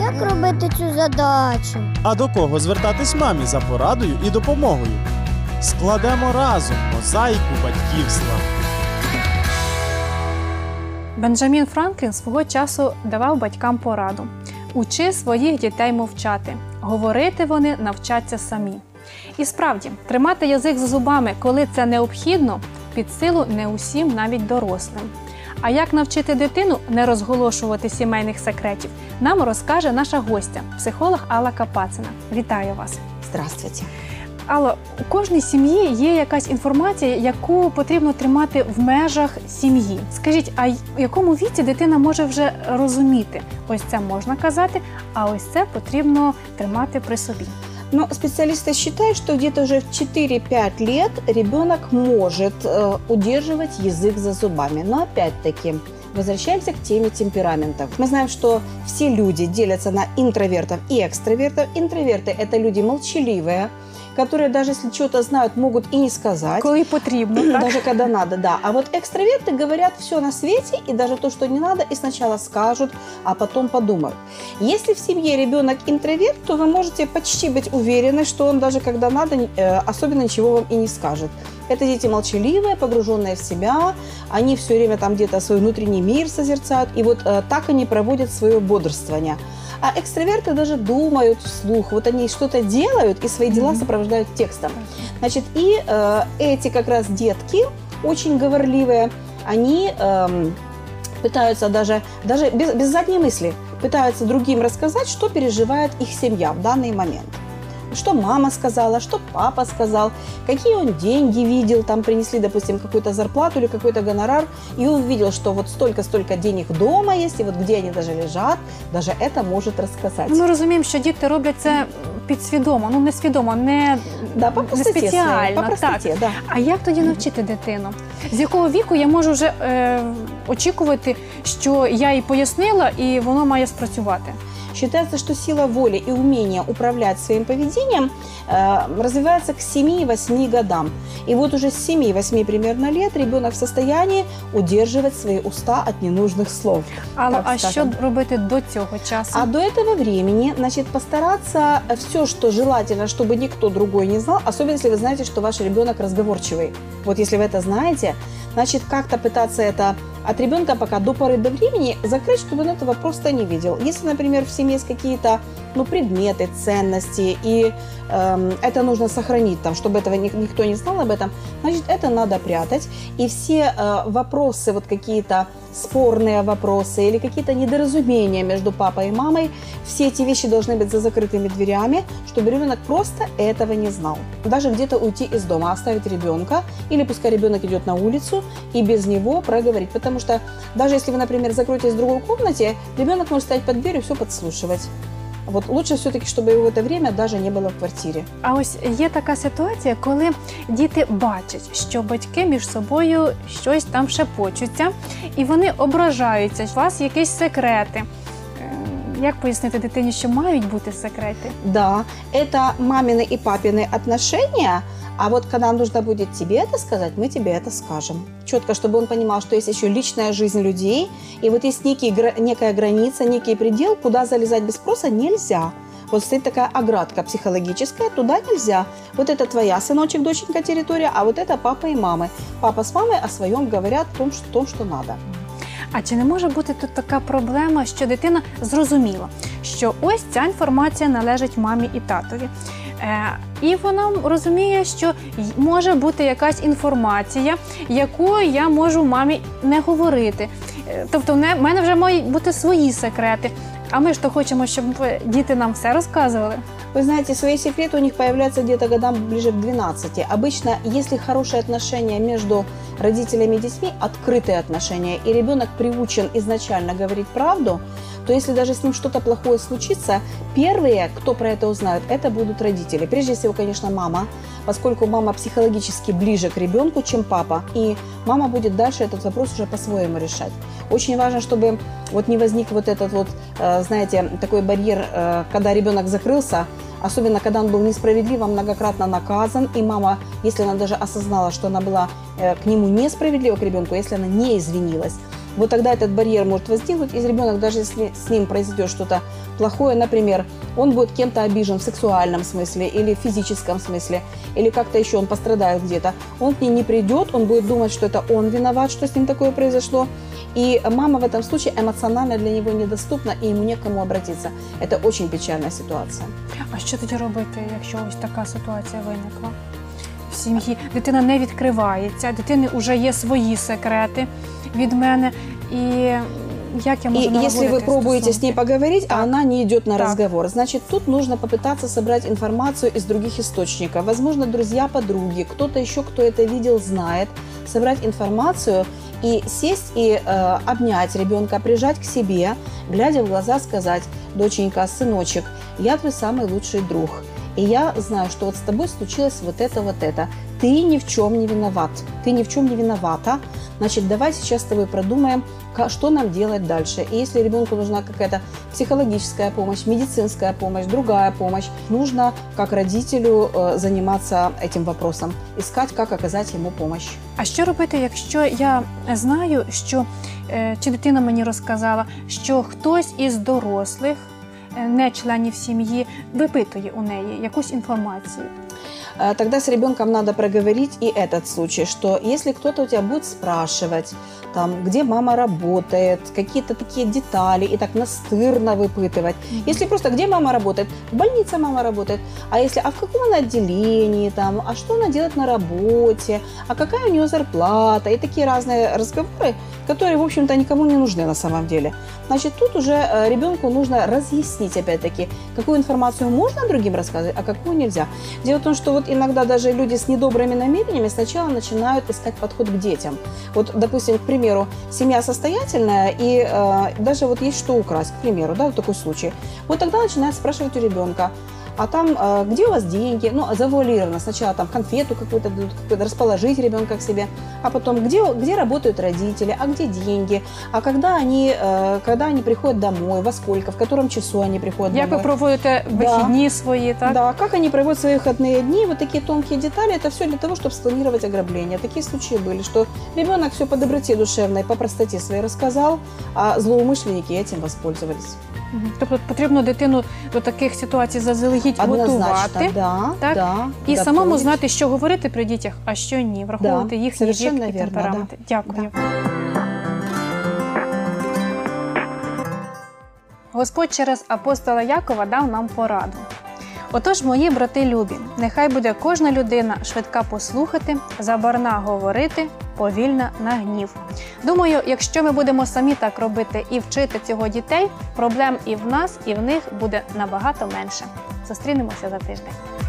Як робити цю задачу? А до кого звертатись мамі за порадою і допомогою? Складемо разом мозаїку батьківства. Бенджамін Франклін свого часу давав батькам пораду: учи своїх дітей мовчати. Говорити вони навчаться самі. І справді, тримати язик за зубами, коли це необхідно, під силу не усім, навіть дорослим. А як навчити дитину не розголошувати сімейних секретів, нам розкаже наша гостя, психолог Алла Капацина. Вітаю вас! Здравствуйте. Алло, у кожній сім'ї є якась інформація, яку потрібно тримати в межах сім'ї. Скажіть, а в якому віці дитина може вже розуміти? Ось це можна казати, а ось це потрібно тримати при собі. Но специалисты считают, что где-то уже в 4-5 лет ребенок может э, удерживать язык за зубами. Но опять-таки, возвращаемся к теме темпераментов. Мы знаем, что все люди делятся на интровертов и экстравертов. Интроверты – это люди молчаливые, которые даже если что-то знают, могут и не сказать. Коли потрібно, так? Даже когда надо, да. А вот экстраверты говорят все на свете, и даже то, что не надо, и сначала скажут, а потом подумают. Если в семье ребенок интроверт, то вы можете почти быть уверены, что он даже когда надо, э, особенно ничего вам и не скажет. Это дети молчаливые, погруженные в себя, они все время там где-то свой внутренний мир созерцают, и вот э, так они проводят свое бодрствование. А экстраверты даже думают вслух, вот они что-то делают и свои дела сопровождают текстом. Значит, и э, эти как раз детки, очень говорливые, они эм, пытаются даже, даже без, без задней мысли, пытаются другим рассказать, что переживает их семья в данный момент Что мама сказала, что папа сказал, какие он деньги видел, там принесли, допустим, какую-то зарплату или какой-то гонорар, и он видел, что вот столько-столько денег дома есть, и вот где они даже лежат, даже это может рассказать. Ну, Ми розуміємо, що діти роблять це підсвідомо, ну не свідомо, не, да, по не простоте своей, спеціально. по простоте, так. да. А як тоді навчити дитину? З якого віку я можу вже е, очікувати, що я їй пояснила, і воно має спрацювати? Считается, что сила воли и умение управлять своим поведением э, развивается к 7-8 годам. И вот уже с 7-8 примерно лет ребенок в состоянии удерживать свои уста от ненужных слов. Так а що скажемо. робити до цього часу? А до этого времени, значит, постараться все, что желательно, чтобы никто другой не знал, особенно если вы знаете, что ваш ребенок разговорчивый. Вот если вы это знаете, значит, как-то пытаться это от ребенка пока до поры до времени закрыть, чтобы он этого просто не видел. Если, например, в семье есть какие-то ну, предметы, ценности, и эм, это нужно сохранить, там, чтобы этого ни- никто не знал об этом, значит, это надо прятать. И все э, вопросы, вот какие-то спорные вопросы или какие-то недоразумения между папой и мамой, все эти вещи должны быть за закрытыми дверями, чтобы ребенок просто этого не знал. Даже где-то уйти из дома, оставить ребенка, или пускай ребенок идет на улицу и без него проговорить. Потому что даже если вы, например, закроетесь в другой комнате, ребенок может стоять под дверью и все подслушивать. Вот лучше все-таки, чтобы его в это время даже не было в квартире. А ось є така ситуація, коли діти бачать, що батьки між собою щось там шепочуться, і вони ображаються. У вас якісь секрети. Як пояснити дитині, що мають бути секрети? Да, это мамины и папины отношения, а вот когда нужно будет тебе это сказать, мы тебе это скажем. Четко, чтобы он понимал, что есть еще личная жизнь людей, и вот есть некий, некая граница, некий предел, куда залезать без спроса нельзя. Вот стоит такая оградка психологическая, туда нельзя. Вот это твоя, сыночек, доченька, территория, а вот это папа и мамы. Папа с мамой о своем говорят о том, что, том, что надо. А чи не може бути тут така проблема, що дитина зрозуміла, що ось ця інформація належить мамі і татові? Е, і вона розуміє, що може бути якась інформація, яку я можу мамі не говорити. Е, Тобто, в не- в мене вже мають бути свої секрети. А ми ж то хочемо, щоб діти нам все розказували. Вы знаете, свои секреты у них появляются где-то годам ближе к 12. Обычно, если хорошие отношения между родителями и детьми, открытые отношения, и ребенок приучен изначально говорить правду, то если даже с ним что-то плохое случится, первые, кто про это узнают, это будут родители. Прежде всего, конечно, мама, поскольку мама психологически ближе к ребенку, чем папа, и мама будет дальше этот вопрос уже по-своему решать. Очень важно, чтобы вот не возник вот этот вот, э, знаете, такой барьер, э, когда ребенок закрылся, особенно когда он был несправедливо многократно наказан, и мама, если она даже осознала, что она была э, к нему несправедлива, к ребенку, если она не извинилась, Вот тогда этот барьер может возникнуть, и ребенок, даже если с ним произойдет что-то плохое, например, он будет кем-то обижен в сексуальном смысле или в физическом смысле, или как-то еще он пострадает где-то, он к ней не придет, он будет думать, что это он виноват, что с ним такое произошло, и мама в этом случае эмоционально для него недоступна, и ему некому обратиться. Это очень печальная ситуация. А що тоді робити, якщо ось така ситуація виникла? В сім'ї дитина не відкривається, дитини вже є свої секрети від мене. І як я И можу если вы пробуете с ней поговорить, а Так. она не идет на Так. разговор, значит, тут нужно попытаться собрать информацию из других источников. Возможно, друзья, подруги, кто-то еще, кто это видел, знает. Собрать информацию и сесть и э, обнять ребенка, прижать к себе, глядя в глаза, сказать, доченька, сыночек, я твой самый лучший друг. И я знаю, что вот с тобой случилось вот это, вот это. Ты ни в чем не виноват. Ты ни в чем не виновата. Значит, давай сейчас с тобой продумаем, что нам делать дальше. И если ребенку нужна какая-то психологическая помощь, медицинская помощь, другая помощь, нужно как родителю э, заниматься этим вопросом, искать, как оказать ему помощь. А що робити, якщо я знаю, що чи дитина що хтось із дорослих, е, не членів сім'ї, випитує у неї якусь інформацію? Э, Тогда с ребенком надо проговорить и этот случай, что если кто-то у тебя будет спрашивать, там, где мама работает, какие-то такие детали, и так настырно выпытывать. Если просто, где мама работает? В больнице мама работает. А если, а в каком она отделении, там, а что она делает на работе, а какая у нее зарплата, и такие разные разговоры, которые, в общем-то, никому не нужны на самом деле. Значит, тут уже э, ребенку нужно разъяснить, опять-таки, какую информацию можно другим рассказывать, а какую нельзя. Дело в том, что вот иногда даже люди с недобрыми намерениями сначала начинают искать подход к детям. Вот, допустим, к примеру, семья состоятельная, и э, даже вот есть что украсть, к примеру, да, вот такой случай. Вот тогда начинают спрашивать у ребенка, а там, э, где у вас деньги? Ну, завуалированно. Сначала там конфету какую-то дадут, какую-то, расположить ребенка к себе, а потом, где, где работают родители, а где деньги, а когда они, э, когда они приходят домой, во сколько, в котором часу они приходят Як ви домой. проводите вихідні свої, так? Да, как они проводят свои выходные дни, вот такие тонкие детали, это все для того, чтобы спланировать ограбление. Такие случаи были, что ребенок все по доброте душевной, по простоте своей рассказал, а злоумышленники этим воспользовались. Тобто потрібно дитину до таких ситуацій заздалегідь готувати да, так? да. і самому готовить. знати, що говорити при дітях, а що ні, враховувати їхні совершенно вік і темпераменти. Дякую. Господь через апостола Якова дав нам пораду. Отож, мої брати любі, нехай буде кожна людина швидка послухати, забарна говорити, повільна на гнів. Думаю, якщо ми будемо самі так робити і вчити цього дітей, проблем і в нас, і в них буде набагато менше. Зустрінемося за тиждень.